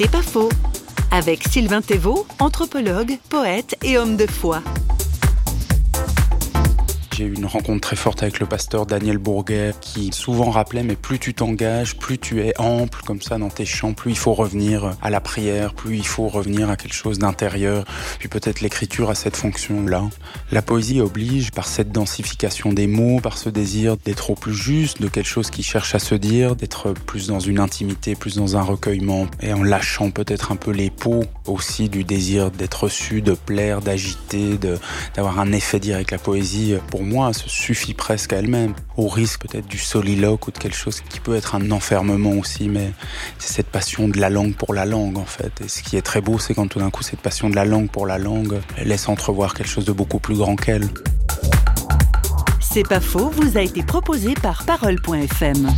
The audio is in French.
C'est pas faux. Avec Sylvain Thévaux, anthropologue, poète et homme de foi. J'ai eu une rencontre très forte avec le pasteur Daniel Bourguet qui souvent rappelait mais plus tu t'engages, plus tu es ample comme ça dans tes chants, plus il faut revenir à la prière, plus il faut revenir à quelque chose d'intérieur. Puis peut-être l'écriture a cette fonction-là. La poésie oblige par cette densification des mots, par ce désir d'être au plus juste, de quelque chose qui cherche à se dire, d'être plus dans une intimité, plus dans un recueillement et en lâchant peut-être un peu les peaux aussi du désir d'être reçu, de plaire, d'agiter, d'avoir un effet direct. La poésie, pour moi, se suffit presque à elle-même, au risque peut-être du soliloque ou de quelque chose qui peut être un enfermement aussi, mais c'est cette passion de la langue pour la langue en fait. Et ce qui est très beau, c'est quand tout d'un coup cette passion de la langue pour la langue laisse entrevoir quelque chose de beaucoup plus grand qu'elle. C'est pas faux, vous a été proposé par Parole.fm.